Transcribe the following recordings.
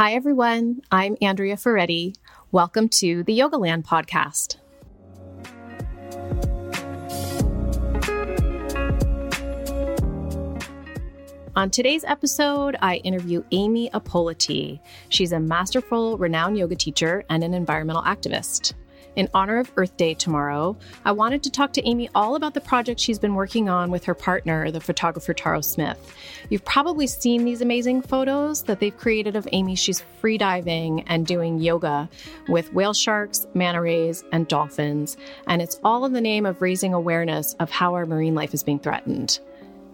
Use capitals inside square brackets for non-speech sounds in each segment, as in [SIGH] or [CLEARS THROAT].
Hi, everyone. I'm Andrea Ferretti. Welcome to the Yogaland podcast. On today's episode, I interview Amy Ippoliti. She's a masterful, renowned yoga teacher and an environmental activist. In honor of Earth Day tomorrow, I wanted to talk to Amy all about the project she's been working on with her partner, the photographer Taro Smith. You've probably seen these amazing photos that they've created of Amy. She's freediving and doing yoga with whale sharks, manta rays, and dolphins. And it's all in the name of raising awareness of how our marine life is being threatened.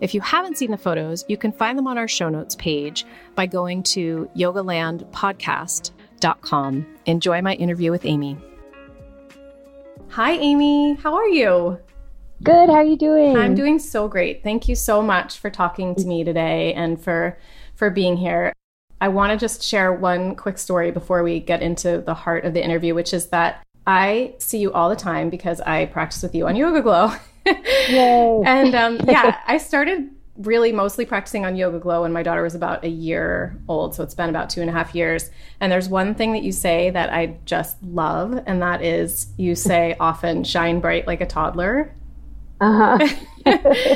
If you haven't seen the photos, you can find them on our show notes page by going to yogalandpodcast.com. Enjoy my interview with Amy. Hi, Amy. How are you? Good. How are you doing? I'm doing so great. Thank you so much for talking to me today and for for being here. I want to just share one quick story before we get into the heart of the interview, which is that I see you all the time because I practice with you on YogaGlo. [LAUGHS] Yay. and um, [LAUGHS] yeah, I started really mostly practicing on YogaGlo when my daughter was about a year old. So it's been about two and a half years. And there's one thing that you say that I just love, and that is you say [LAUGHS] often, shine bright like a toddler. Uh-huh. [LAUGHS]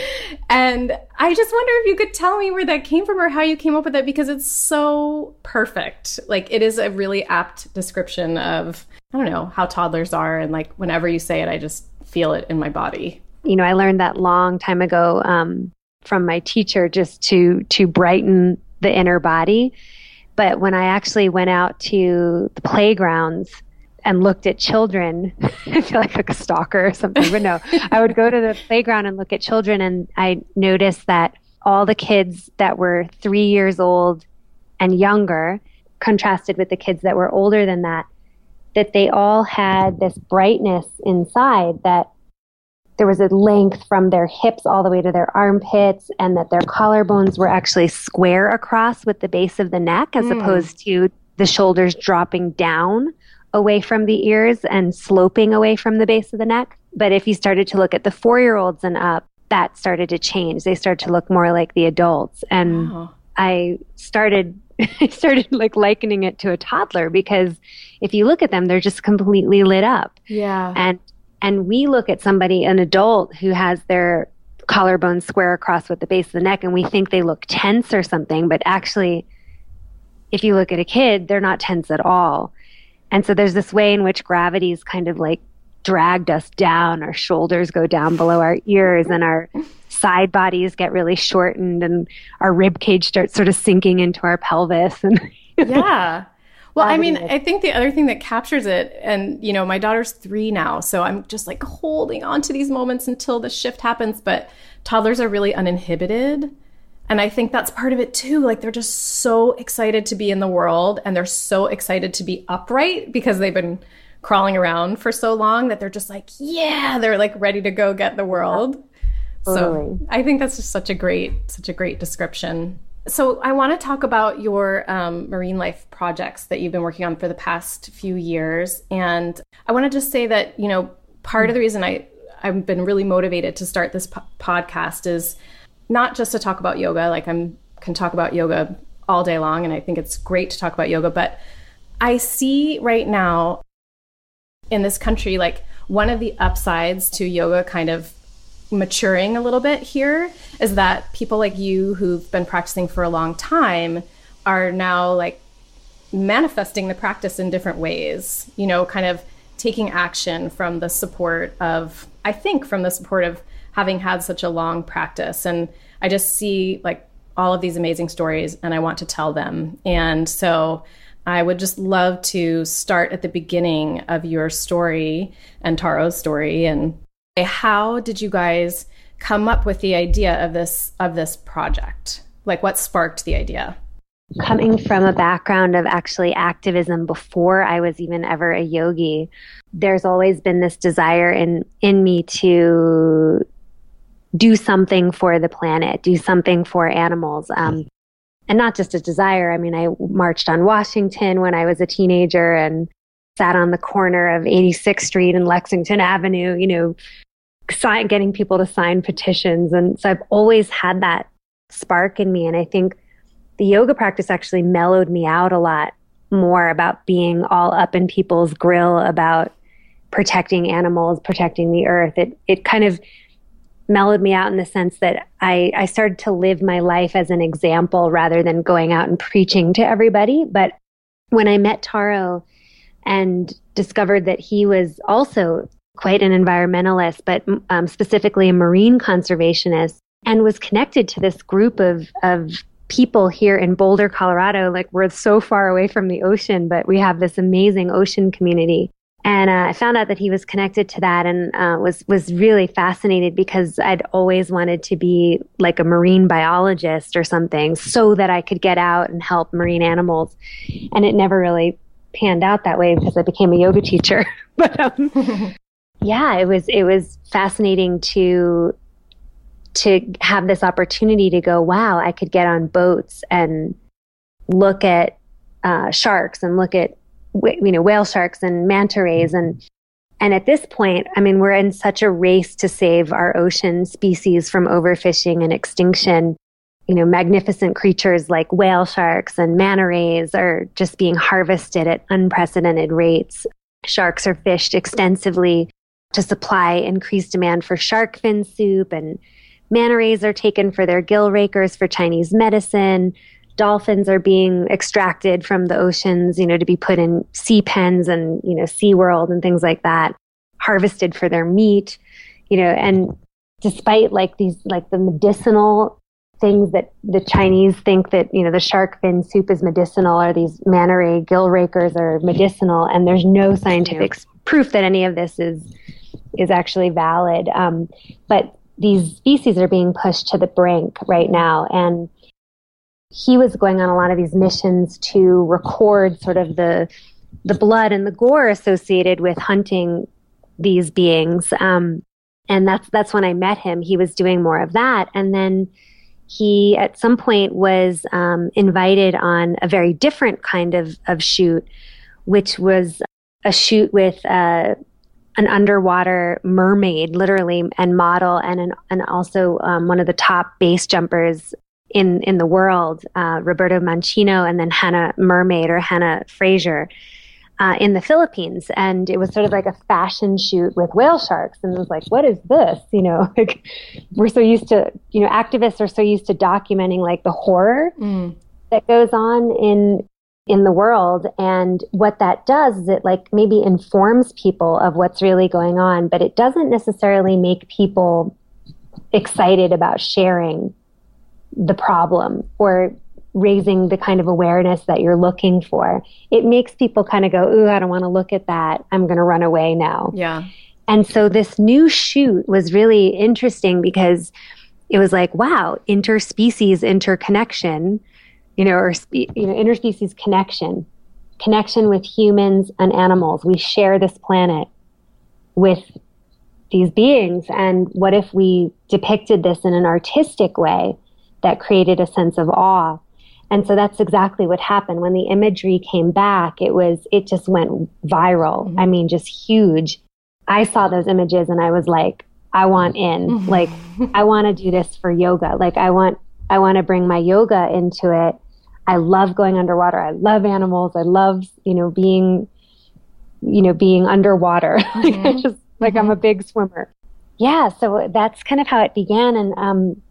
and I just wonder if you could tell me where that came from or how you came up with it because it's so perfect. Like it is a really apt description of, I don't know, how toddlers are. And like whenever you say it, I just feel it in my body. You know, I learned that long time ago um, from my teacher just to to brighten the inner body. But when I actually went out to the playgrounds and looked at children, [LAUGHS] I feel like, like a stalker or something. But no, I would go to the playground and look at children, and I noticed that all the kids that were three years old and younger, contrasted with the kids that were older than that, that they all had this brightness inside that there was a length from their hips all the way to their armpits, and that their collarbones were actually square across with the base of the neck as mm. opposed to the shoulders dropping down away from the ears and sloping away from the base of the neck. But if you started to look at the four year olds and up, that started to change. They started to look more like the adults. And wow. I started [LAUGHS] I started like likening it to a toddler because if you look at them, they're just completely lit up. Yeah. And and we look at somebody, an adult who has their collarbone square across with the base of the neck, and we think they look tense or something, but actually, if you look at a kid, they're not tense at all. And so there's this way in which gravity is kind of like dragged us down. Our shoulders go down below our ears, and our side bodies get really shortened, and our rib cage starts sort of sinking into our pelvis. And [LAUGHS] yeah. Well, I mean, I think the other thing that captures it, and you know, my daughter's three now, so I'm just like holding on to these moments until the shift happens. But toddlers are really uninhibited. And I think that's part of it too. Like they're just so excited to be in the world and they're so excited to be upright because they've been crawling around for so long that they're just like, yeah, they're like ready to go get the world. Totally. So I think that's just such a great, such a great description. So I want to talk about your um, marine life projects that you've been working on for the past few years, and I want to just say that you know part of the reason I I've been really motivated to start this po- podcast is not just to talk about yoga. Like I'm can talk about yoga all day long, and I think it's great to talk about yoga. But I see right now in this country like one of the upsides to yoga kind of maturing a little bit here is that people like you who've been practicing for a long time are now like manifesting the practice in different ways, you know, kind of taking action from the support of, I think, from the support of having had such a long practice. And I just see like all of these amazing stories and I want to tell them. And so I would just love to start at the beginning of your story and Taro's story and how did you guys come up with the idea of this of this project? Like what sparked the idea? Coming from a background of actually activism before I was even ever a yogi, there's always been this desire in in me to do something for the planet, do something for animals. Um, and not just a desire. I mean, I marched on Washington when I was a teenager and sat on the corner of 86th Street and Lexington Avenue, you know, sign, getting people to sign petitions. And so I've always had that spark in me. And I think the yoga practice actually mellowed me out a lot more about being all up in people's grill about protecting animals, protecting the earth. It it kind of mellowed me out in the sense that I, I started to live my life as an example rather than going out and preaching to everybody. But when I met Taro and discovered that he was also quite an environmentalist, but um, specifically a marine conservationist, and was connected to this group of, of people here in Boulder, Colorado. Like we're so far away from the ocean, but we have this amazing ocean community. And uh, I found out that he was connected to that, and uh, was was really fascinated because I'd always wanted to be like a marine biologist or something, so that I could get out and help marine animals. And it never really panned out that way because I became a yoga teacher. [LAUGHS] but um, [LAUGHS] yeah, it was it was fascinating to to have this opportunity to go, wow, I could get on boats and look at uh, sharks and look at you know whale sharks and manta rays and and at this point, I mean, we're in such a race to save our ocean species from overfishing and extinction. You know, magnificent creatures like whale sharks and manta rays are just being harvested at unprecedented rates. Sharks are fished extensively to supply increased demand for shark fin soup and Manta rays are taken for their gill rakers for Chinese medicine. Dolphins are being extracted from the oceans, you know, to be put in sea pens and, you know, Sea World and things like that, harvested for their meat, you know, and despite like these, like the medicinal things that the Chinese think that, you know, the shark fin soup is medicinal or these manta ray gill rakers are medicinal. And there's no scientific proof that any of this is, is actually valid. Um, but these species are being pushed to the brink right now. And he was going on a lot of these missions to record sort of the the blood and the gore associated with hunting these beings. Um, and that's that's when I met him. He was doing more of that, and then he at some point was um, invited on a very different kind of of shoot, which was a shoot with uh, an underwater mermaid, literally, and model, and an, and also um, one of the top base jumpers in in the world, uh, Roberto Mancino, and then Hannah Mermaid or Hannah Fraser. Uh, in the Philippines, and it was sort of like a fashion shoot with whale sharks, and it was like, what is this? You know, [LAUGHS] like we're so used to, you know, activists are so used to documenting like the horror mm. that goes on in in the world. And what that does is it like maybe informs people of what's really going on, but it doesn't necessarily make people excited about sharing the problem or raising the kind of awareness that you're looking for. It makes people kind of go, Ooh, I don't want to look at that. I'm going to run away now. Yeah. And so this new shoot was really interesting because it was like, wow, interspecies interconnection you know, or you know, interspecies connection, connection with humans and animals. We share this planet with these beings. And what if we depicted this in an artistic way that created a sense of awe? And so that's exactly what happened. When the imagery came back, it was, it just went viral. Mm-hmm. I mean, just huge. I saw those images and I was like, I want in. Mm-hmm. Like, I want to do this for yoga. Like, I want, I want to bring my yoga into it I love going underwater. I love animals. I love, you know, being, you know, being underwater. [LAUGHS] Mm-hmm. like just like mm-hmm. I'm a big swimmer. Yeah. So that's kind of how it began. And, um,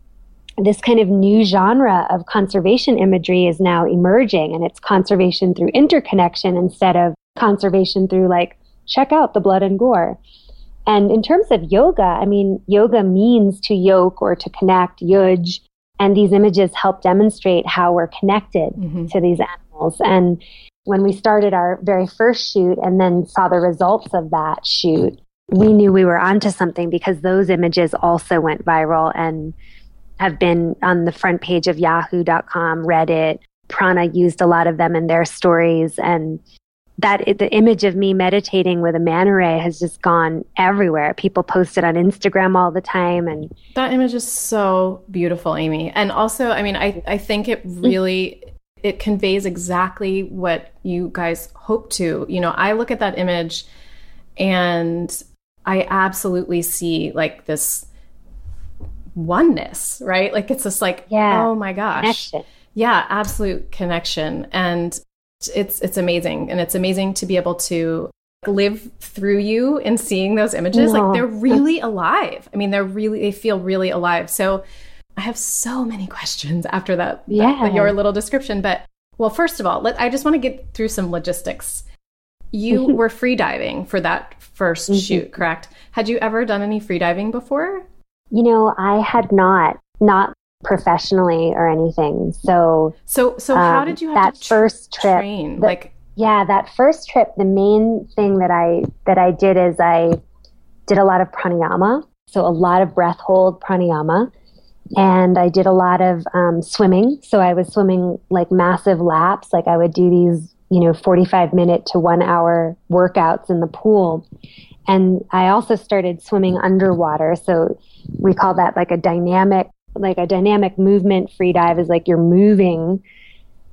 this kind of new genre of conservation imagery is now emerging and it's conservation through interconnection instead of conservation through like, check out the blood and gore. And in terms of yoga, I mean, yoga means to yoke or to connect, yuj, and these images help demonstrate how we're connected mm-hmm. to these animals. And when we started our very first shoot and then saw the results of that shoot, we knew we were onto something because those images also went viral and have been on the front page of yahoo.com, Reddit. Prana used a lot of them in their stories. And that the image of me meditating with a manta ray has just gone everywhere. People post it on Instagram all the time, and that image is so beautiful, Amy. And also, I mean, I I think it mm. really it conveys exactly what you guys hope to. You know, I look at that image, and I absolutely see like this oneness, right? Like it's just like, yeah. oh my gosh, connection. yeah, absolute connection, and It's it's amazing and it's amazing to be able to live through you and seeing those images like they're really alive. I mean, they're really they feel really alive. So I have so many questions after that, yeah. That, your little description, but well, first of all, let, I just want to get through some logistics. You were free diving for that 1st mm-hmm. shoot, correct? Had you ever done any free diving before? You know, I had not, not professionally or anything. So, so, so um, how did you that tr- first trip? Train? The, like, yeah, that first trip. The main thing that I that I did is I did a lot of pranayama, so a lot of breath hold pranayama, and I did a lot of um, swimming. So I was swimming like massive laps. Like I would do these, you know, 45 minute to one hour workouts in the pool. And I also started swimming underwater. So we call that like a dynamic, like a dynamic movement free dive is like you're moving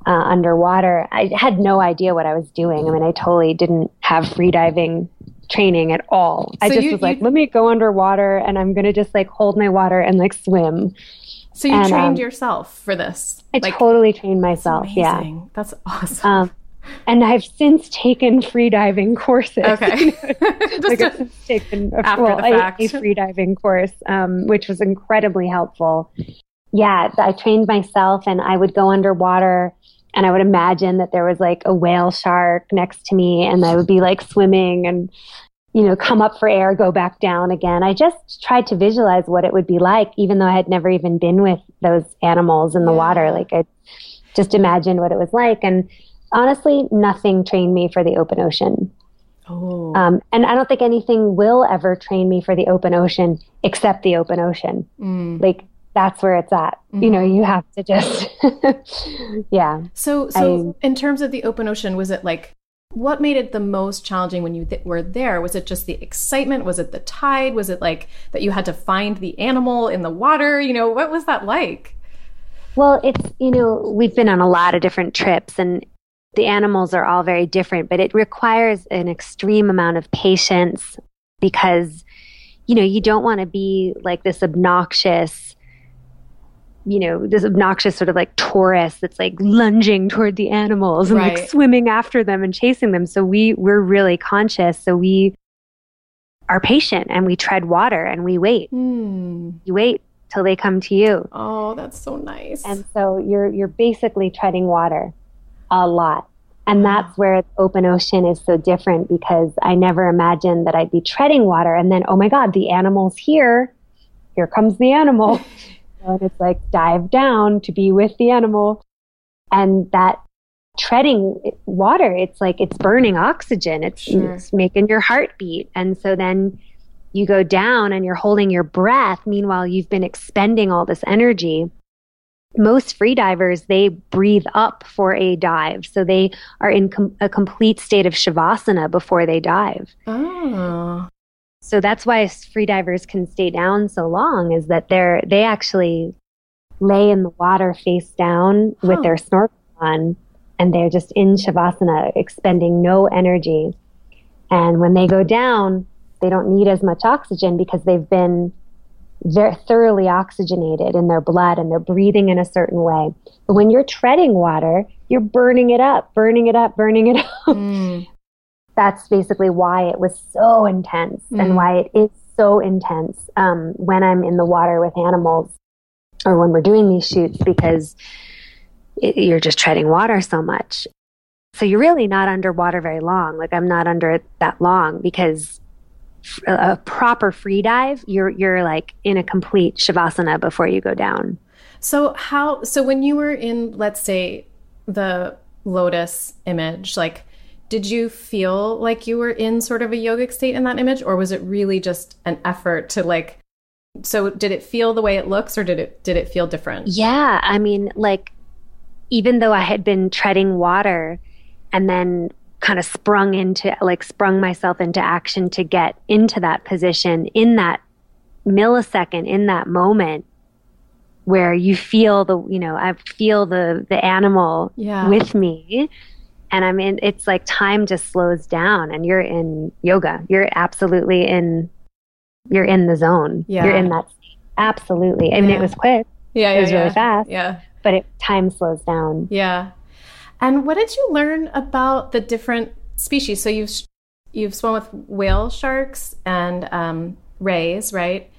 uh, underwater. I had no idea what I was doing. I mean, I totally didn't have free diving training at all. So I just you, was like, you, let me go underwater and I'm going to just like hold my water and like swim. So you and, trained um, yourself for this? I like, totally trained myself. That's yeah. That's awesome. Um, and I've since taken free diving courses. Okay. [LAUGHS] like [LAUGHS] I've since taken a, after well. A, a free diving course, um, which was incredibly helpful. Yeah, I trained myself and I would go underwater and I would imagine that there was like a whale shark next to me and I would be like swimming and you know come up for air go back down again i just tried to visualize what it would be like even though i had never even been with those animals in the yeah. water like i just imagined what it was like and honestly nothing trained me for the open ocean oh. Um, and i don't think anything will ever train me for the open ocean except the open ocean mm. like that's where it's at. Mm-hmm. You know, you have to just, [LAUGHS] yeah. So, so I, in terms of the open ocean, was it like, what made it the most challenging when you th- were there? Was it just the excitement? Was it the tide? Was it like that you had to find the animal in the water? You know, what was that like? Well, it's, you know, we've been on a lot of different trips and the animals are all very different, but it requires an extreme amount of patience because, you know, you don't want to be like this obnoxious, you know, this obnoxious sort of like tourist that's like lunging toward the animals and right. like swimming after them and chasing them. So we we're really conscious. So we are patient and we tread water and we wait. Mm. You wait till they come to you. Oh, that's so nice. And so you're you're basically treading water a lot. And that's where open ocean is so different because I never imagined that I'd be treading water and then, oh my God, the animal's here. Here comes the animal. [LAUGHS] and it's like dive down to be with the animal. And that treading water, it's like it's burning oxygen. It's, sure. it's making your heart beat. And so then you go down and you're holding your breath. Meanwhile, you've been expending all this energy. Most free divers, they breathe up for a dive. So they are in com- a complete state of shavasana before they dive. Oh. So that's why freedivers can stay down so long is that they're they actually lay in the water face down with their snorkel on and they're just in shavasana expending no energy. And when they go down, they don't need as much oxygen because they've been very thoroughly oxygenated in their blood and they're breathing in a certain way. But when you're treading water, you're burning it up, burning it up, burning it [LAUGHS] up. Mm that's basically why it was so intense mm. and why it is so intense um, when I'm in the water with animals or when we're doing these shoots because it, you're just treading water so much. So you're really not underwater very long. Like I'm not under it that long because a, proper free dive, you're you're like in a complete shavasana before you go down. So how so when you were in let's say the lotus image like did you feel like you were in sort of a yogic state in that image or was it really just an effort to like so did it feel the way it looks or did it did it feel different yeah i mean like even though i had been treading water and then kind of sprung into like sprung myself into action to get into that position in that millisecond in that moment where you feel the you know i feel the the animal yeah. with me and I mean, it's like time just slows down and you're in yoga. You're absolutely in, you're in the zone. Yeah. You're in that state. Absolutely. I mean, it was quick. Yeah. It was yeah, really fast. Yeah. But it, time slows down. Yeah. And what did you learn about the different species? So you've you've swum with whale sharks and um, rays, right?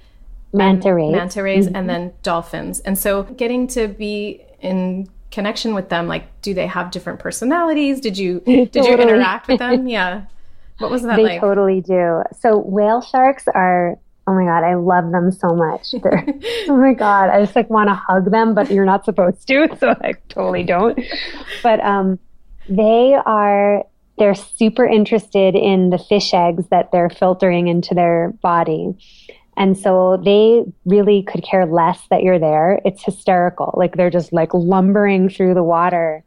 Manta rays, manta rays, mm-hmm. and then dolphins. And so getting to be in connection with them, like, do they have different personalities? Did you [LAUGHS] did totally. you interact with them? [LAUGHS] Yeah. What was that they like? totally do. So whale sharks are oh my god, I love them so much. oh my god, I just like want to hug them, but you're not supposed to, [LAUGHS] so I totally don't. But um, they are they're super interested in the fish eggs that they're filtering into their body. And so they really could care less that you're there. It's hysterical. Like they're just like lumbering through the water,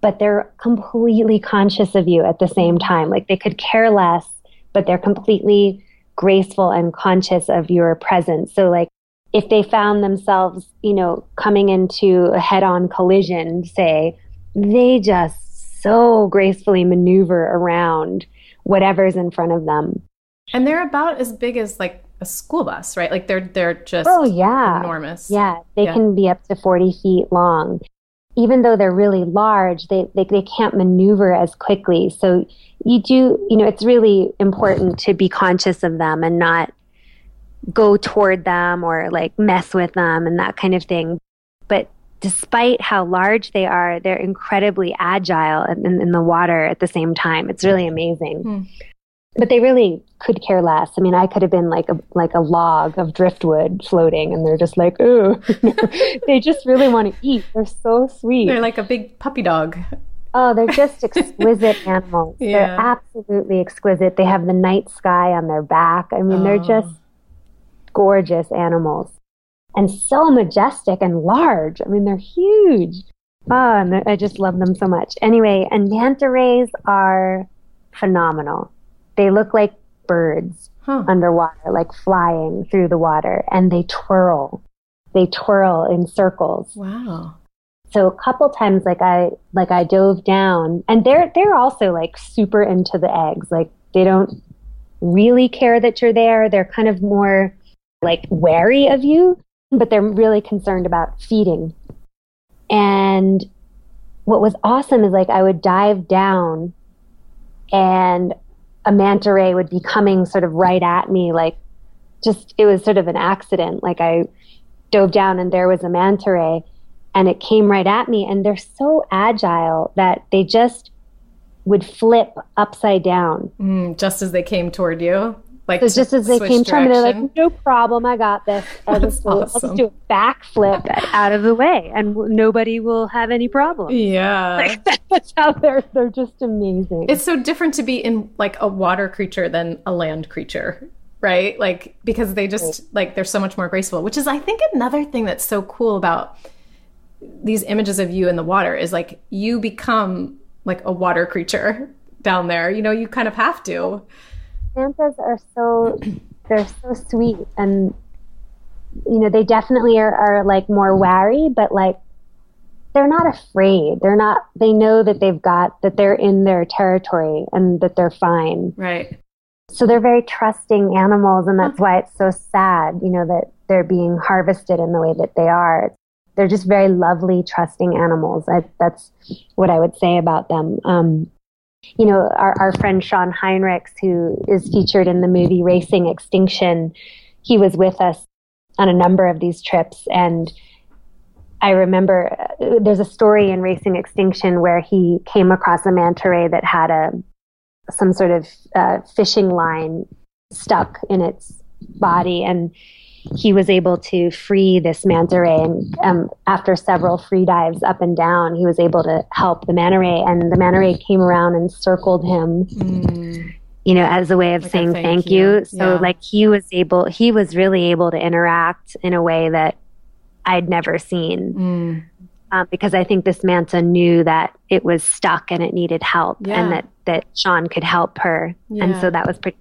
but they're completely conscious of you at the same time. Like they could care less, but they're completely graceful and conscious of your presence. So like if they found themselves, you know, coming into a head on collision, say, they just so gracefully maneuver around whatever's in front of them. And they're about as big as like a school bus, right? Like they're they're just oh yeah enormous. Yeah, they yeah. can be up to forty feet long. Even though they're really large, they, they they can't maneuver as quickly. So you do, you know, it's really important to be conscious of them and not go toward them or like mess with them and that kind of thing. But despite how large they are, they're incredibly agile in, in the water at the same time. It's really amazing. Hmm. But they really could care less. I mean, I could have been like a like a log of driftwood floating, and they're just like, ooh. [LAUGHS] they just really want to eat. They're so sweet. They're like a big puppy dog. Oh, they're just exquisite [LAUGHS] animals. Yeah. They're absolutely exquisite. They have the night sky on their back. I mean, oh. they're just gorgeous animals and so majestic and large. I mean, they're huge. Oh, and I just love them so much. Anyway, and manta rays are phenomenal. They look like birds huh. underwater, like flying through the water, and they twirl. They twirl in circles. Wow. So a couple times, like I like I dove down, and they're they're also like super into the eggs. Like they don't really care that you're there. They're kind of more like wary of you, but they're really concerned about feeding. And what was awesome is like I would dive down, and a manta ray would be coming sort of right at me, like just it was sort of an accident. Like I dove down, and there was a manta ray and it came right at me. And they're so agile that they just would flip upside down. Mm, just as they came toward you? Like so just as they came toward me, they're like, no problem, I got this. [LAUGHS] I'll, just, do, awesome. I'll just do a backflip out of the way and nobody will have any problem. Yeah. Like, [LAUGHS] that's how they're, they're just amazing. It's so different to be in like a water creature than a land creature right? Like because they just like they're so much more graceful, which is I think another thing that's so cool about these images of you in the water is like you become like a water creature [LAUGHS] down there. You know, you kind of have to. Mantas are so they're so sweet and you know, they definitely are, are like more wary, but like they're not afraid. They're not they know that they've got that they're in their territory and that they're fine. Right. So they're very trusting animals and that's why it's so sad, you know, that they're being harvested in the way that they are they're just very lovely, trusting animals. I, that's what I would say about them. Um, you know, our, our friend Shawn Heinrichs, who is featured in the movie Racing Extinction, he was with us on a number of these trips. And I remember uh, there's a story in Racing Extinction where he came across a manta ray that had a some sort of uh, fishing line stuck in its body, and he was able to free this manta ray. And um, after several free dives up and down, he was able to help the manta ray. And the manta ray came around and circled him. Mm. You know, as a way of like saying thank, thank, you. you. So, yeah. like, he was able, he was really able to interact in a way that I'd never seen. Mm. Um, because I think this manta knew that it was stuck and it needed help, yeah. and that that Shawn could help her, yeah. and so that was pretty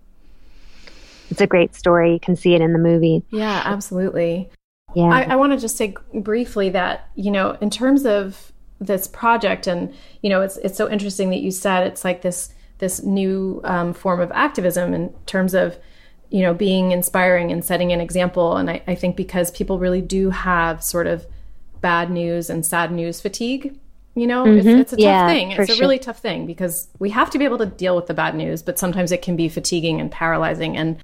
it's a great story. You can see it in the movie. Yeah, absolutely. Yeah. I, I want to just say briefly that, you know, in terms of this project and, you know, it's it's so interesting that you said it's like this this new um, form of activism in terms of, you know, being inspiring and setting an example. And I, I think because people really do have sort of bad news and sad news fatigue You know, mm-hmm. it's, it's, a tough yeah, thing. It's a sure. really tough thing because we have to be able to deal with the bad news, but sometimes it can be fatiguing and paralyzing. And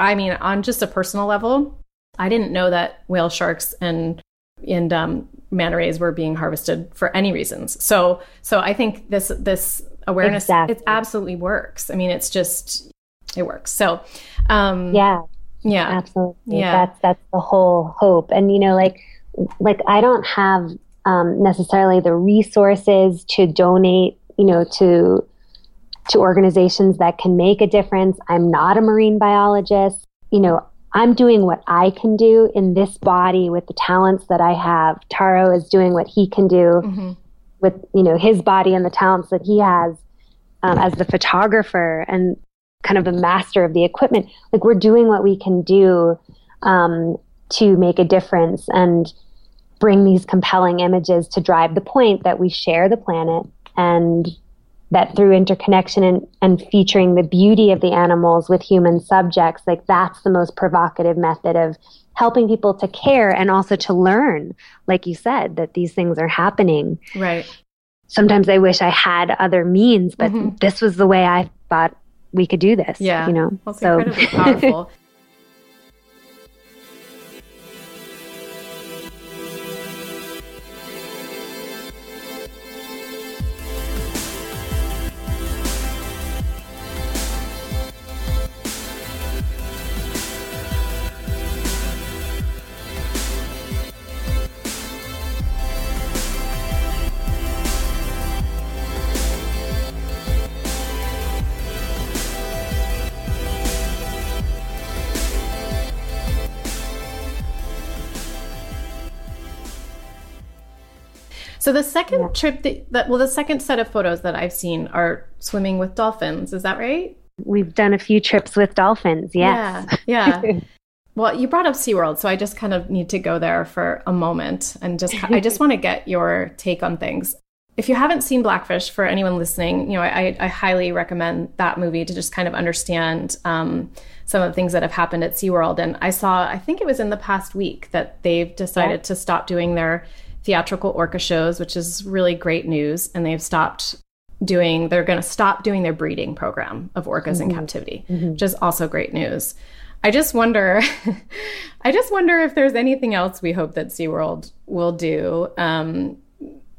I mean, on just a personal level, I didn't know that whale sharks and and um, manta rays were being harvested for any reasons. So, so I think this this awareness exactly. it absolutely works. I mean, it's just it works. So, um, yeah, yeah, absolutely. Yeah, that's that's the whole hope. And you know, like like I don't have um, necessarily the resources to donate, you know, to to organizations that can make a difference. I'm not a marine biologist. You know, I'm doing what I can do in this body with the talents that I have. Taro is doing what he can do mm-hmm. with, you know, his body and the talents that he has um, as the photographer and kind of the master of the equipment. Like we're doing what we can do um, to make a difference. And bring these compelling images to drive the point that we share the planet and that through interconnection and, and featuring the beauty of the animals with human subjects, like that's the most provocative method of helping people to care and also to learn, like you said, that these things are happening. Right. Sometimes I wish I had other means, but mm-hmm. this was the way I thought we could do this. Yeah. You know, well, so incredibly powerful. [LAUGHS] So the second yeah. trip that, that, well, the second set of photos that I've seen are swimming with dolphins. Is that right? We've done a few trips with dolphins. Yes. Yeah. Yeah. [LAUGHS] well, you brought up SeaWorld, so I just kind of need to go there for a moment and just I just [LAUGHS] want to get your take on things. If you haven't seen Blackfish, for anyone listening, you know I, I highly recommend that movie to just kind of understand um, some of the things that have happened at SeaWorld. And I saw, I think it was in the past week that they've decided yeah. to stop doing their theatrical orca shows, which is really great news. And they've stopped doing, they're going to stop doing their breeding program of orcas mm-hmm. in captivity, mm-hmm. which is also great news. I just wonder, [LAUGHS] I just wonder if there's anything else we hope that SeaWorld will do. Um,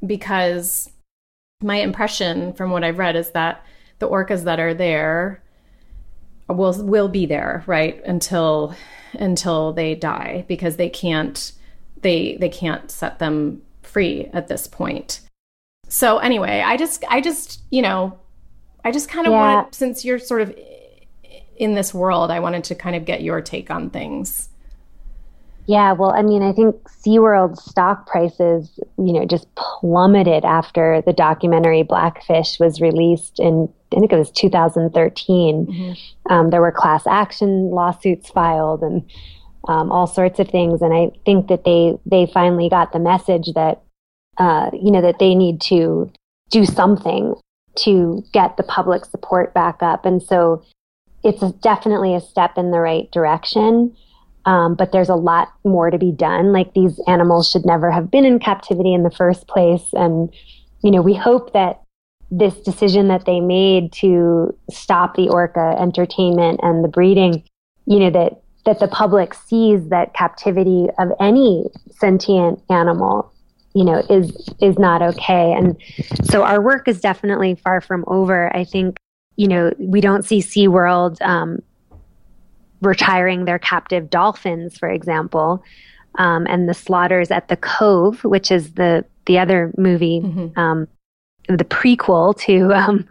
because my impression from what I've read is that the orcas that are there will will be there right until until they die because they can't they they can't set them free at this point. So anyway, I just I just, you know, I just kind of yeah. wanted since you're sort of in this world, I wanted to kind of get your take on things. Yeah, well, I mean, I think SeaWorld stock prices, you know, just plummeted after the documentary Blackfish was released in, I think it was 2013. Mm-hmm. Um, there were class action lawsuits filed, and um, all sorts of things. And I think that they they finally got the message that uh, you know that they need to do something to get the public support back up. And so it's definitely a step in the right direction. Um, but there's a lot more to be done. Like these animals should never have been in captivity in the first place. And, you know, we hope that this decision that they made to stop the orca entertainment and the breeding, you know, that that the public sees that captivity of any sentient animal you know is is not okay. And so our work is definitely far from over. I think you know we don't see seaworld um, retiring their captive dolphins for example um, and the slaughters at the cove which is the the other movie mm-hmm. um, the prequel to um,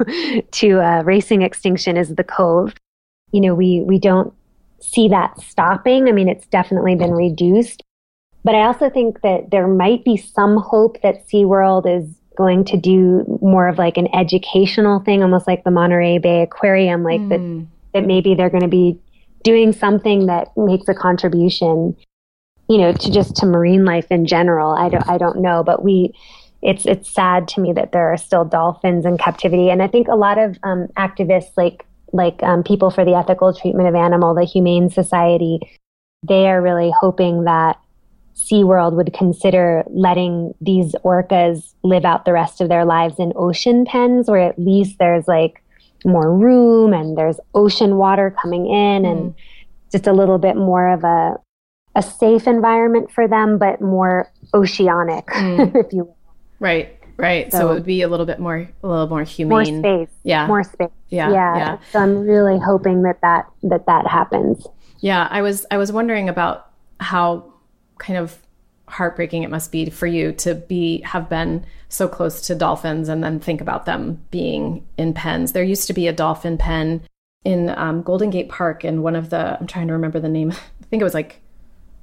[LAUGHS] to uh, racing extinction is the cove. You know we we don't see that stopping. I mean, it's definitely been reduced. But I also think that there might be some hope that SeaWorld is going to do more of like an educational thing, almost like the Monterey Bay Aquarium, like mm. that, hmm. that maybe they're going to be doing something that makes a contribution, you know, to just to marine life in general. I don't, I don't know, but we, it's, it's sad to me that there are still dolphins in captivity. And I think a lot of um, activists like like um, people for the ethical treatment of animal, the Humane Society, they are really hoping that SeaWorld would consider letting these orcas live out the rest of their lives in ocean pens where at least there's like more room and there's ocean water coming in mm. and just a little bit more of a a safe environment for them, but more oceanic, mm. [LAUGHS] if you will. Right, right. So, so, it would be a little bit more, a little more humane. More space. Yeah. More space. Yeah, yeah. Yeah. So I'm really hoping that that, that that happens. Yeah. I was, I was wondering about how kind of heartbreaking it must be for you to be, have been so close to dolphins and then think about them being in pens. There used to be a dolphin pen in um, Golden Gate Park in one of the, I'm trying to remember the name. [LAUGHS] I think it was like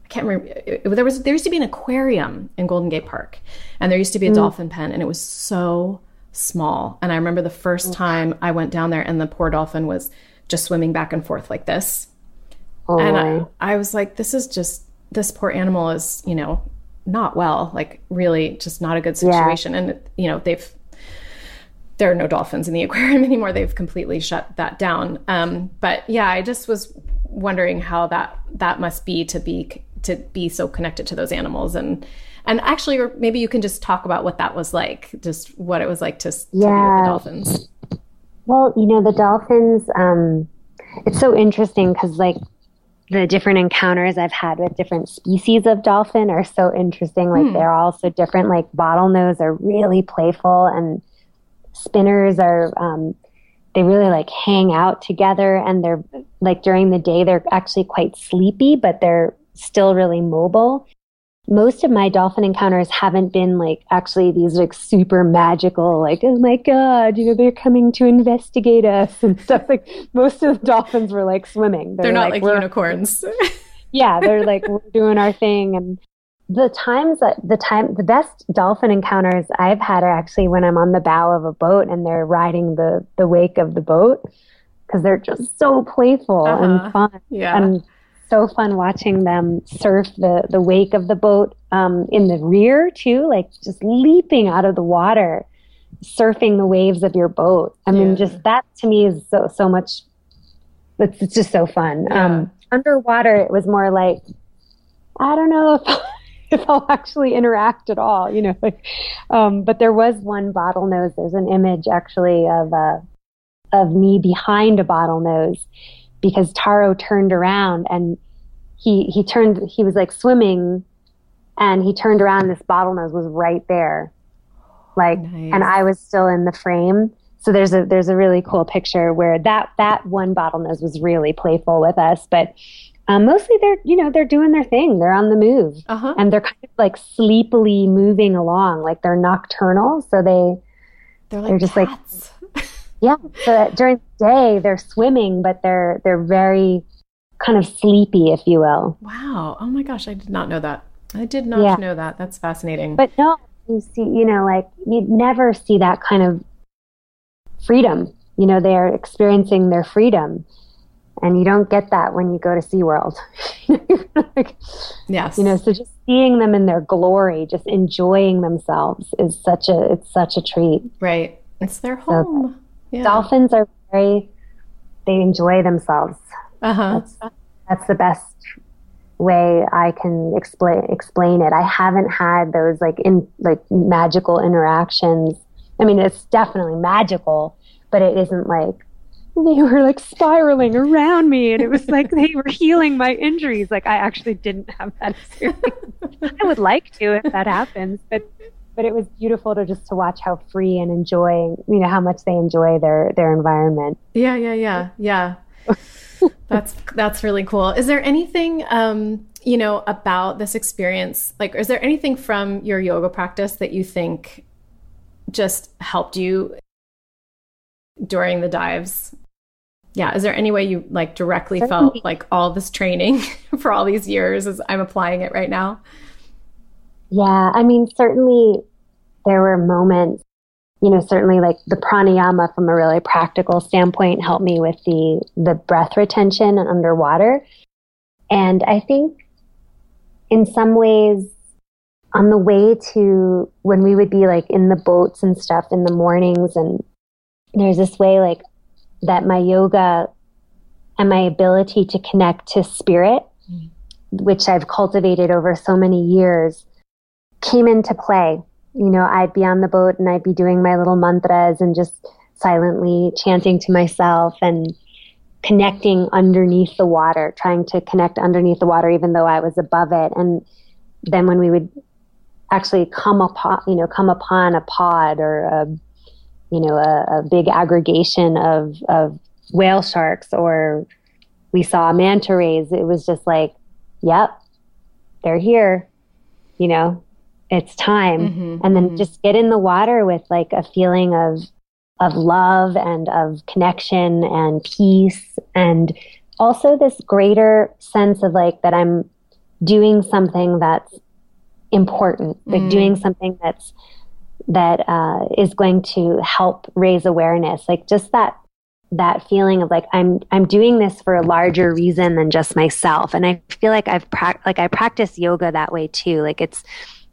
I can't remember. It, it, there was there used to be an aquarium in Golden Gate Park, and there used to be a mm. dolphin pen, and it was so small. And I remember the first time I went down there, and the poor dolphin was just swimming back and forth like this. Oh. And I, I was like, this is just this poor animal is you know not well, like really just not a good situation. Yeah. And you know they've there are no dolphins in the [LAUGHS] aquarium anymore. They've completely shut that down. Um, but yeah, I just was wondering how that that must be to be to be so connected to those animals and and actually or maybe you can just talk about what that was like just what it was like to, to yeah. be with the dolphins well you know the dolphins um it's so interesting because like the different encounters I've had with different species of dolphin are so interesting. Like hmm. they're all so different. Like bottlenose are really playful and spinners are um, they really like hang out together and they're like during the day they're actually quite sleepy, but they're still really mobile. Most of my dolphin encounters haven't been like actually these like super magical, like, oh my God, you know, they're coming to investigate us and [LAUGHS] stuff. Like most of the dolphins were like swimming. They're, they're not like, like unicorns. [LAUGHS] yeah, they're like we're doing our thing. And the times that the time the best dolphin encounters I've had are actually when I'm on the bow of a boat and they're riding the the wake of the boat because they're just so playful uh-huh. and fun. Yeah. And so fun watching them surf the, the wake of the boat um, in the rear too, like just leaping out of the water, surfing the waves of your boat. I yeah. mean, just that to me is so so much. It's, it's just so fun. Yeah. Um, underwater, it was more like I don't know if. [LAUGHS] if I'll actually interact at all, you know. [LAUGHS] Like, um, but there was one bottlenose. There's an image actually of uh, of me behind a bottlenose, because Taro turned around and he he turned he was like swimming and he turned around this bottlenose was right there like nice. and I was still in the frame so there's a there's a really cool picture where that that one bottlenose was really playful with us but um, mostly they're you know they're doing their thing they're on the move uh-huh. and they're kind of like sleepily moving along like they're nocturnal so they they're, like they're just cats. like yeah. So during the day they're swimming, but they're they're very kind of sleepy, if you will. Wow. Oh my gosh, I did not know that. I did not yeah. know that. That's fascinating. But no, you see, you know, like you'd never see that kind of freedom. You know, they are experiencing their freedom. And you don't get that when you go to SeaWorld. [LAUGHS] like, yes. You know, so just seeing them in their glory, just enjoying themselves is such a it's such a treat. Right. It's their home. So, yeah. Dolphins are very, they enjoy themselves. Uh-huh. That's, that's the best way I can explain explain it. I haven't had those like in like magical interactions. I mean, it's definitely magical, but it isn't like they were like spiraling around me and it was like they were healing my injuries. Like I actually didn't have that experience. [LAUGHS] I would like to if that happens, but but it was beautiful to just to watch how free and enjoying, you know, how much they enjoy their their environment. Yeah, yeah, yeah, yeah. [LAUGHS] that's that's really cool. Is there anything um, you know about this experience? Like, is there anything from your yoga practice that you think just helped you during the dives? Yeah, is there any way you like directly felt like all this training [LAUGHS] for all these years as I'm applying it right now? Yeah, I mean, certainly there were moments, you know, certainly like the pranayama from a really practical standpoint helped me with the, the breath retention and underwater. And I think in some ways, on the way to when we would be like in the boats and stuff in the mornings, and there's this way like that my yoga and my ability to connect to spirit mm. which I've cultivated over so many years, came into play. You know, I'd be on the boat and I'd be doing my little mantras and just silently chanting to myself and connecting underneath the water, trying to connect underneath the water, even though I was above it. And then when we would actually come upon, you know, come upon a pod or a, you know, a, a big aggregation of, of whale sharks or we saw manta rays, it was just like, yep, they're here, you know, it's time. Mm-hmm, and then mm-hmm. just get in the water with like a feeling of, of love and of connection and peace and also this greater sense of like that I'm doing something that's important, like mm. doing something that's that uh, is going to help raise awareness, like just that that feeling of like I'm I'm doing this for a larger reason than just myself. And I feel like I've pra- like I practice yoga that way too. Like it's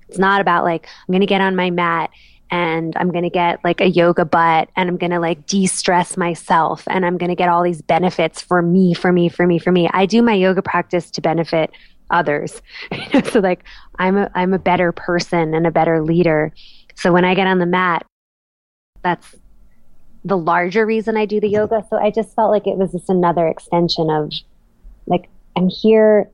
it's not about like I'm going to get on my mat and I'm going to get like a yoga butt and I'm going to like de-stress myself and I'm going to get all these benefits for me, for me, for me, for me. I do my yoga practice to benefit others. [LAUGHS] so like I'm a I'm a better person and a better leader. So when I get on the mat, that's the larger reason I do the yoga. So I just felt like it was just another extension of like I'm here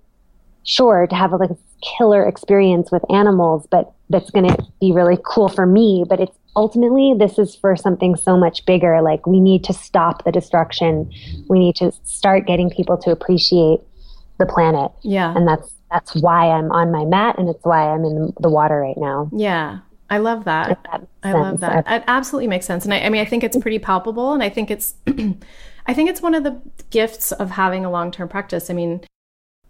sure to have a like killer experience with animals, but that's going to be really cool for me, but it's ultimately this is for something so much bigger like we need to stop the destruction. We need to start getting people to appreciate the planet. Yeah. And that's that's why I'm on my mat and it's why I'm in the water right now. Yeah. I love that. that I love that. It absolutely makes sense. And I, I mean, I think it's pretty palpable. And I think it's, [CLEARS THROAT] I think it's one of the gifts of having a long term practice. I mean,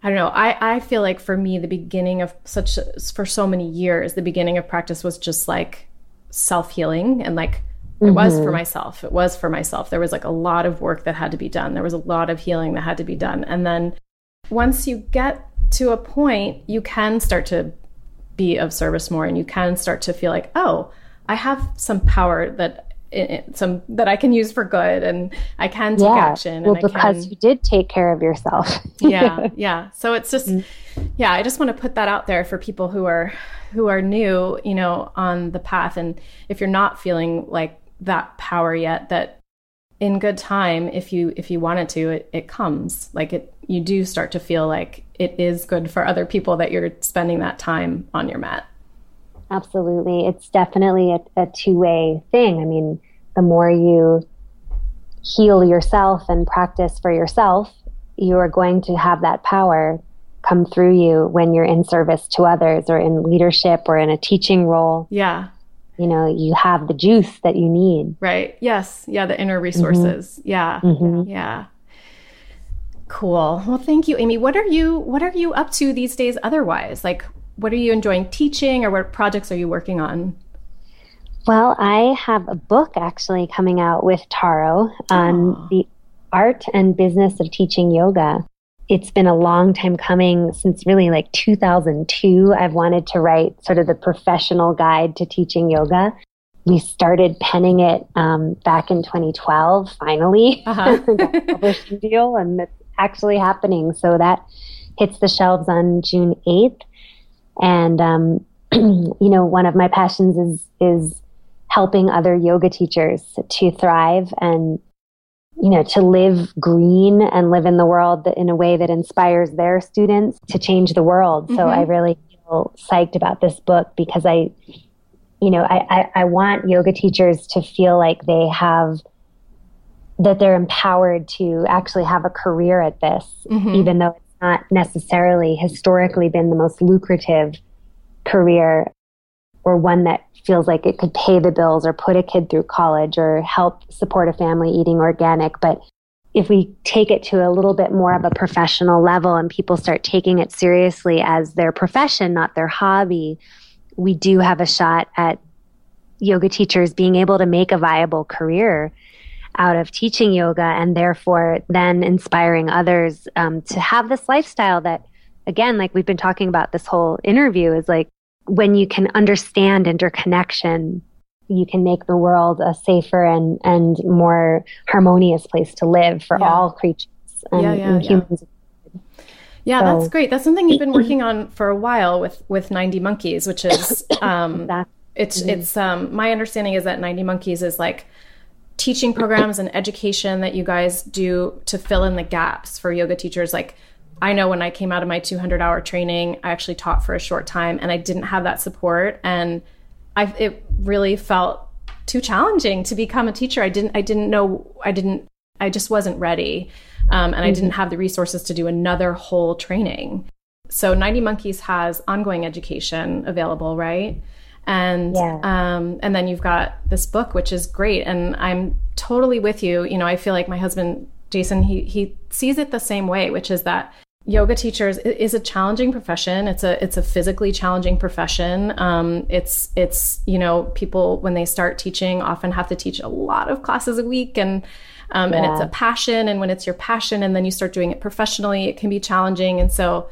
I don't know. I, I feel like for me, the beginning of such, for so many years, the beginning of practice was just like self healing and like it mm-hmm. was for mm-hmm. myself. It was for myself. There was like a lot of work that had to be done. There was a lot of healing that had to be done. And then once you get to a point, you can start to be of service more and you can start to feel like, oh, I have some power that some that I can use for good and I can take yeah. action. Well, because can, you did take care of yourself. [LAUGHS] yeah, [LAUGHS] yeah. So it's just, mm-hmm. yeah. I just want to put that out there for people who are who are new, you know, on the path. And if you're not feeling like that power yet, that in good time if you if you wanted to it, it comes like it you do start to feel like it is good for other people that you're spending that time on your mat absolutely. It's definitely a, a two-way thing. I mean the more you heal yourself and practice for yourself you are going to have that power come through you when you're in service to others or in leadership or in a teaching role. Yeah. You know you have the juice that you need. Right. Yes. Yeah the inner resources. Mm-hmm. yeah. Mm-hmm. yeah. Cool. Well thank you amy. What are you what are you up to these days otherwise? Like what are you enjoying teaching or what projects are you working on well i have a book actually coming out with taro on oh. the art and business of teaching yoga it's been a long time coming since really like 2002. I've wanted to write sort of the professional guide to teaching yoga. We started penning it um, back in 2012, finally. Uh-huh. [LAUGHS] publishing [LAUGHS] deal, and it's actually happening. So that hits the shelves on June 8th. And, um, [CLEARS THROAT] you know, one of my passions is, is helping other yoga teachers to thrive and you know, to live green and live in the world in a way that inspires their students to change the world. Mm-hmm. So I really feel psyched about this book because I, you know, I, I, I want yoga teachers to feel like they have that they're empowered to actually have a career at this, mm-hmm. even though it's not necessarily historically been the most lucrative career or one that feels like it could pay the bills or put a kid through college or help support a family eating organic. But if we take it to a little bit more of a professional level and people start taking it seriously as their profession, not their hobby, we do have a shot at yoga teachers being able to make a viable career out of teaching yoga and therefore then inspiring others um, to have this lifestyle that again like we've been talking about this whole interview is like when you can understand interconnection, you can make the world a safer and, and more harmonious place to live for yeah. all creatures and, yeah, yeah, and humans. Yeah, so, that's great. That's something you've been working on for a while with with 90 Monkeys, which is [COUGHS] um, it's mm-hmm. it's um, my understanding is that 90 Monkeys is like teaching programs and education that you guys do to fill in the gaps for yoga teachers. Like I know when I came out of my 200 hour training, I actually taught for a short time and I didn't have that support and I it really felt too challenging to become a teacher. I didn't I didn't know I didn't I just wasn't ready. Um, and mm-hmm. I didn't have the resources to do another whole training. So 90 Monkeys has ongoing education available, right? And yeah. um, and then you've got this book, which is great. And I'm totally with you. You know, I feel like my husband Jason, he he sees it the same way, which is that yoga teachers is a challenging profession. It's a it's a physically challenging profession. Um, it's it's you know people when they start teaching often have to teach a lot of classes a week and um, yeah. and it's a passion. And when it's your passion and then you start doing it professionally, it can be challenging. And so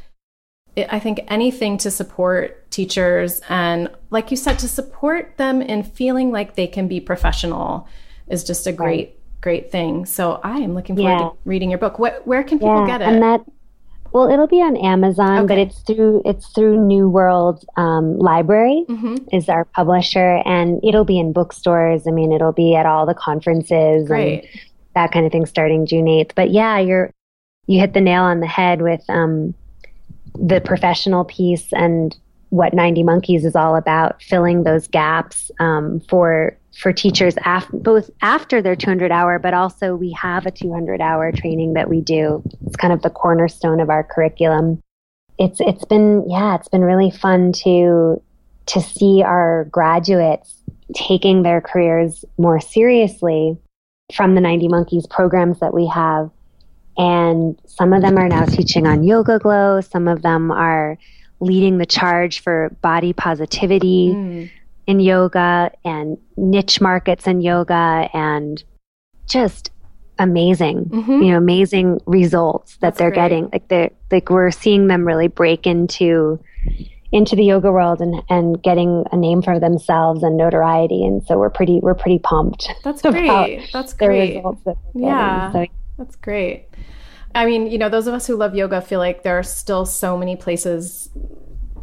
it, I think anything to support teachers and, like you said, to support them in feeling like they can be professional is just a great, right. great thing. So I am looking forward yeah. to reading your book. Where, where can people yeah, get it? And that, well, it'll be on Amazon, okay. but it's through it's through New World um, Library mm-hmm. is our publisher, and it'll be in bookstores. I mean, it'll be at all the conferences. Great. And, that kind of thing starting June 8th. But yeah, you're, you hit the nail on the head with, um, the professional piece and what 90 Monkeys is all about, filling those gaps, um, for, for teachers af- both after their 200 hour, but also we have a 200 hour training that we do. It's kind of the cornerstone of our curriculum. It's, it's been, yeah, it's been really fun to, to see our graduates taking their careers more seriously from the 90 Monkeys programs that we have. And some of them are now teaching on YogaGlo. Some of them are leading the charge for body positivity mm. in yoga and niche markets in yoga and just amazing, mm-hmm. you know, amazing results that That's they're great. getting. Like they're like we're seeing them really break into into the yoga world and, and getting a name for themselves and notoriety. And so we're pretty, we're pretty pumped. That's [LAUGHS] great. That's great. That yeah. So, that's great. I mean, you know, those of us who love yoga feel like there are still so many places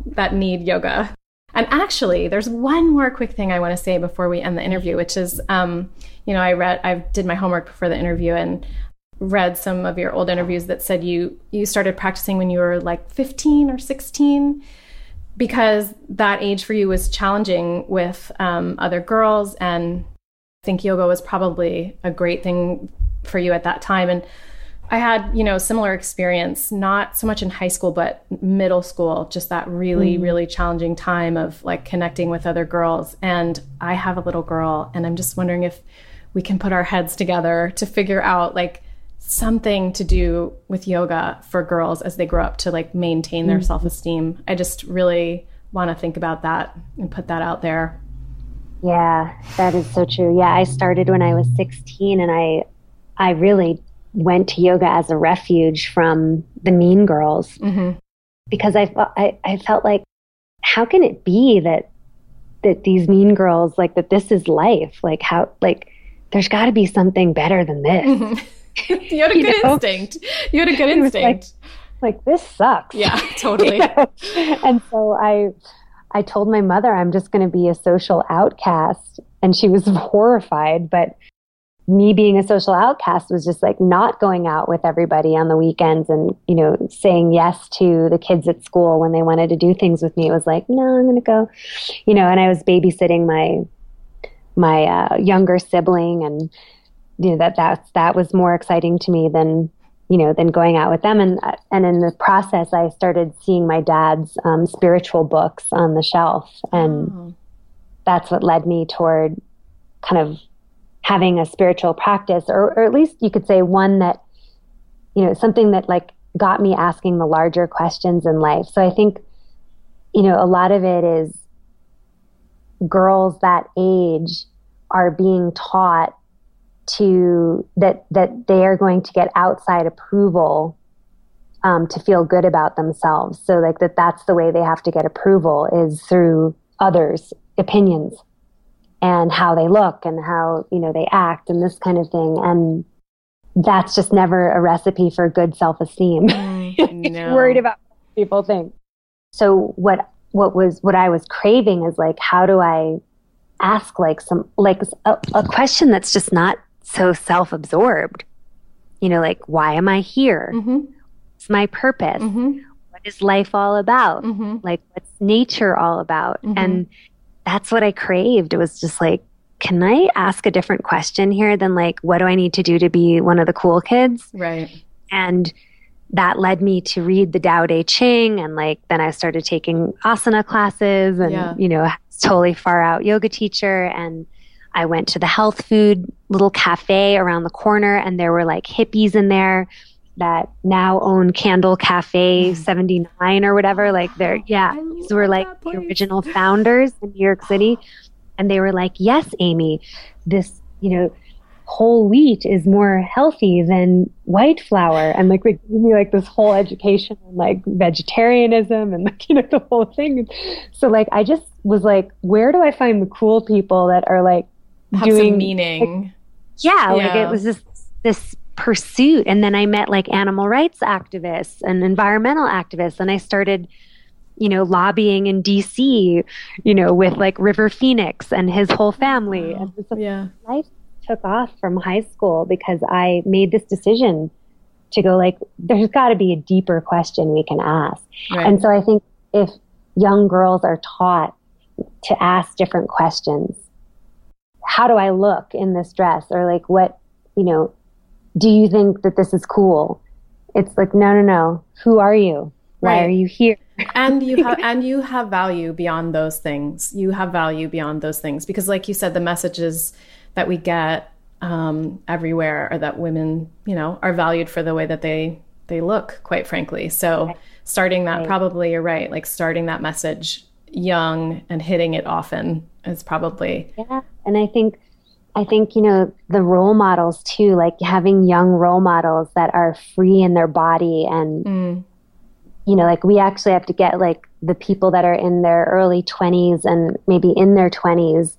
that need yoga. And actually, there's one more quick thing I want to say before we end the interview, which is, um, you know, I read, I did my homework before the interview and read some of your old interviews that said you you started practicing when you were like 15 or 16 because that age for you was challenging with um, other girls and I think yoga was probably a great thing for you at that time and I had, you know, similar experience, not so much in high school, but middle school, just that really, mm. really challenging time of like connecting with other girls. And I have a little girl, and I'm just wondering if we can put our heads together to figure out like something to do with yoga for girls as they grow up to like maintain their mm-hmm. self-esteem. I just really want to think about that and put that out there. Yeah, that is so true. Yeah, I started when I was 16 and I I really went to yoga as a refuge from the mean girls. Mm-hmm. Because I, I I felt like how can it be that that these mean girls like that this is life? Like how like there's got to be something better than this. Mm-hmm. [LAUGHS] you had a [LAUGHS] good know? instinct. You had a good instinct. Like, like, this sucks. Yeah, [LAUGHS] totally. you know? And so I I told my mother I'm just going to be a social outcast and she was horrified, but me being a social outcast was just like not going out with everybody on the weekends and you know saying yes to the kids at school when they wanted to do things with me. It was like no i'm going to go you know and i was babysitting my my uh, younger sibling and you know that that that was more exciting to me than you know than going out with them. And and in the process I started seeing my dad's um, spiritual books on the shelf. And oh. that's what led me toward kind of having a spiritual practice or, or at least you could say one that you know something that like got me asking the larger questions in life so I think you know a lot of it is girls that age are being taught to that that they are going to get outside approval um, to feel good about themselves. So like that that's the way they have to get approval is through others' opinions and how they look and how you know they act and this kind of thing and that's just never a recipe for good self-esteem. [LAUGHS] Mm. no. worried about what people think. So what what was what I was craving is like how do I ask like some like a, a question that's just not so self-absorbed. You know, like why am I here? Mm-hmm. What's my purpose? Mm-hmm. What is life all about? Mm-hmm. Like what's nature all about? Mm-hmm. And that's what I craved. It was just like can I ask a different question here than like, what do I need to do to be one of the cool kids? Right. And that led me to read the Tao Te Ching. And like, then I started taking asana classes and, yeah. you know, totally far out yoga teacher. And I went to the health food little cafe around the corner and there were like hippies in there that now own Candle Cafe mm. 79 or whatever. Like they're, [GASPS] yeah, these were like the original founders in New York City. [GASPS] And they were like, yes, Amy, this, you know, whole wheat is more healthy than white flour. And like, they gave me like this whole education on like vegetarianism and like, [LAUGHS] you know, the whole thing. So like, I just was like, where do I find the cool people that are like Have doing meaning? Like, yeah, yeah, like it was this, this pursuit. And then I met like animal rights activists and environmental activists. And I started, you know, lobbying in DC, you know, with like River Phoenix and his whole family. Wow. And yeah. life took off from high school because I made this decision to go like, there's got to be a deeper question we can ask. Right. And so I think if young girls are taught to ask different questions, how do I look in this dress? Or like, what, you know, do you think that this is cool? It's like, no, no, no. Who are you? Why right. are you here? and you have [LAUGHS] and you have value beyond those things. You have value beyond those things because, like you said, the messages that we get um, everywhere are that women, you know, are valued for the way that they they look. Quite frankly, so starting that right. probably you're right. Like starting that message young and hitting it often is probably yeah. And I think I think, you know, the role models too, like having young role models that are free in their body and mm you know, like we actually have to get like the people that are in their early 20s and maybe in their 20s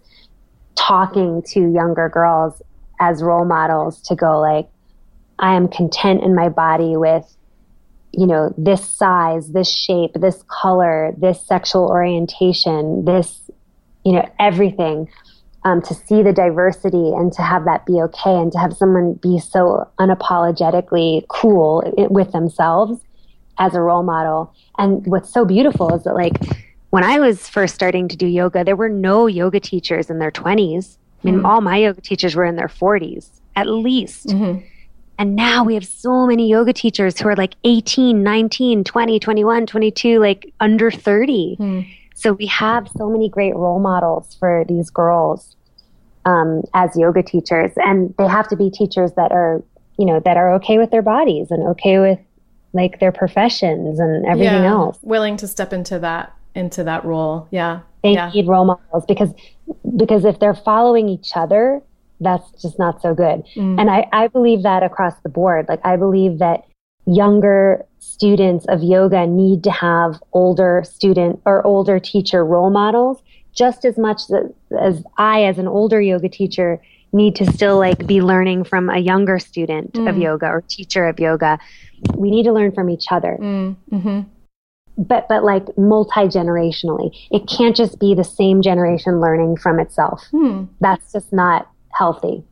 talking to younger girls as role models to go like, I am content in my body with, you know, this size, this shape, this color, this sexual orientation, this, you know, everything. Um, to see the diversity and to have that be okay and to have someone be so unapologetically cool with themselves as a role model. And what's so beautiful is that, like, when I was first starting to do yoga, there were no yoga teachers in their 20s. I mean, mm-hmm. all my yoga teachers were in their 40s, at least. Mm-hmm. And now we have so many yoga teachers who are like 18, 19, 20, 21, 22, like under 30. Mm. So we have so many great role models for these girls um, as yoga teachers. And they have to be teachers that are, you know, that are okay with their bodies and okay with like their professions and everything yeah, else. Willing to step into that into that role. Yeah. They yeah. need role models because because if they're following each other, that's just not so good. Mm. And I, I believe that across the board. Like I believe that younger students of yoga need to have older student or older teacher role models just as much as, I as an older yoga teacher need to still like be learning from a younger student mm. of yoga or teacher of yoga we need to learn from each other. Mm, mm-hmm. But but like multi generationally, it can't just be the same generation learning from itself. Hmm. That's just not healthy.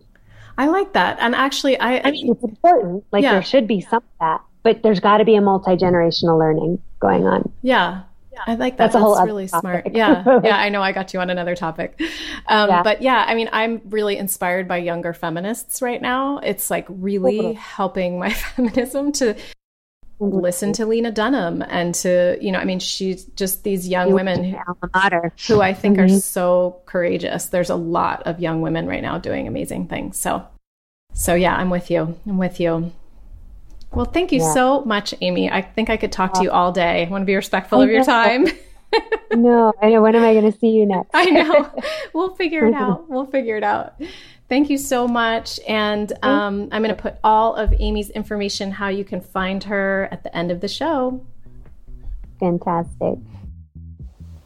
I like that, and actually, I I mean it's important. Like yeah. there should be some of that, but there's got to be a multi generational learning going on. Yeah, I like that. That's, That's a whole really smart. [LAUGHS] Yeah. Yeah. I know I got you on another topic. Um, yeah. But yeah, I mean, I'm really inspired by younger feminists right now. It's like really helping my [LAUGHS] feminism to listen to Lena Dunham and to, you know, I mean, she's just these young women who, who I think mm-hmm. are so courageous. There's a lot of young women right now doing amazing things. So, so yeah, I'm with you. I'm with you. Well, thank you yeah. so much, Amy. I think I could talk to you all day. I want to be respectful of your time. [LAUGHS] no, I know. When am I going to see you next? I know. [LAUGHS] We'll figure it out. We'll figure it out. Thank you so much. And um, I'm going to put all of Amy's information, how you can find her, at the end of the show. Fantastic.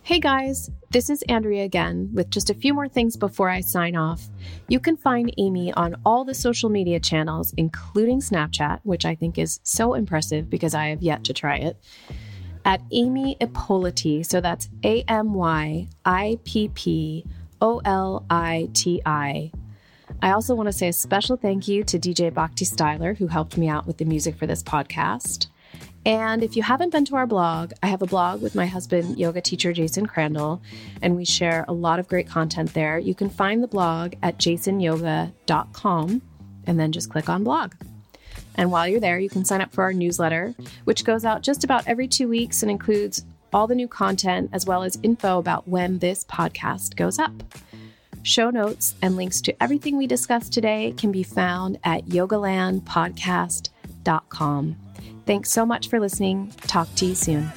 Hey guys, this is Andrea again with just a few more things before I sign off. You can find Amy on all the social media channels, including Snapchat, which I think is so impressive because I have yet to try it, at Amy Ippoliti. So that's A M Y I P P O L I T I. I also want to say a special thank you to DJ Bhakti Styler, who helped me out with the music for this podcast. And if you haven't been to our blog, I have a blog with my husband, yoga teacher Jason Crandell, and we share a lot of great content there. You can find the blog at jasonyoga.com and then just click on blog. And while you're there, you can sign up for our newsletter, which goes out just about every two weeks and includes all the new content as well as info about when this podcast goes up. Show notes and links to everything we discussed today can be found at yogalandpodcast.com. Thanks so much for listening. Talk to you soon.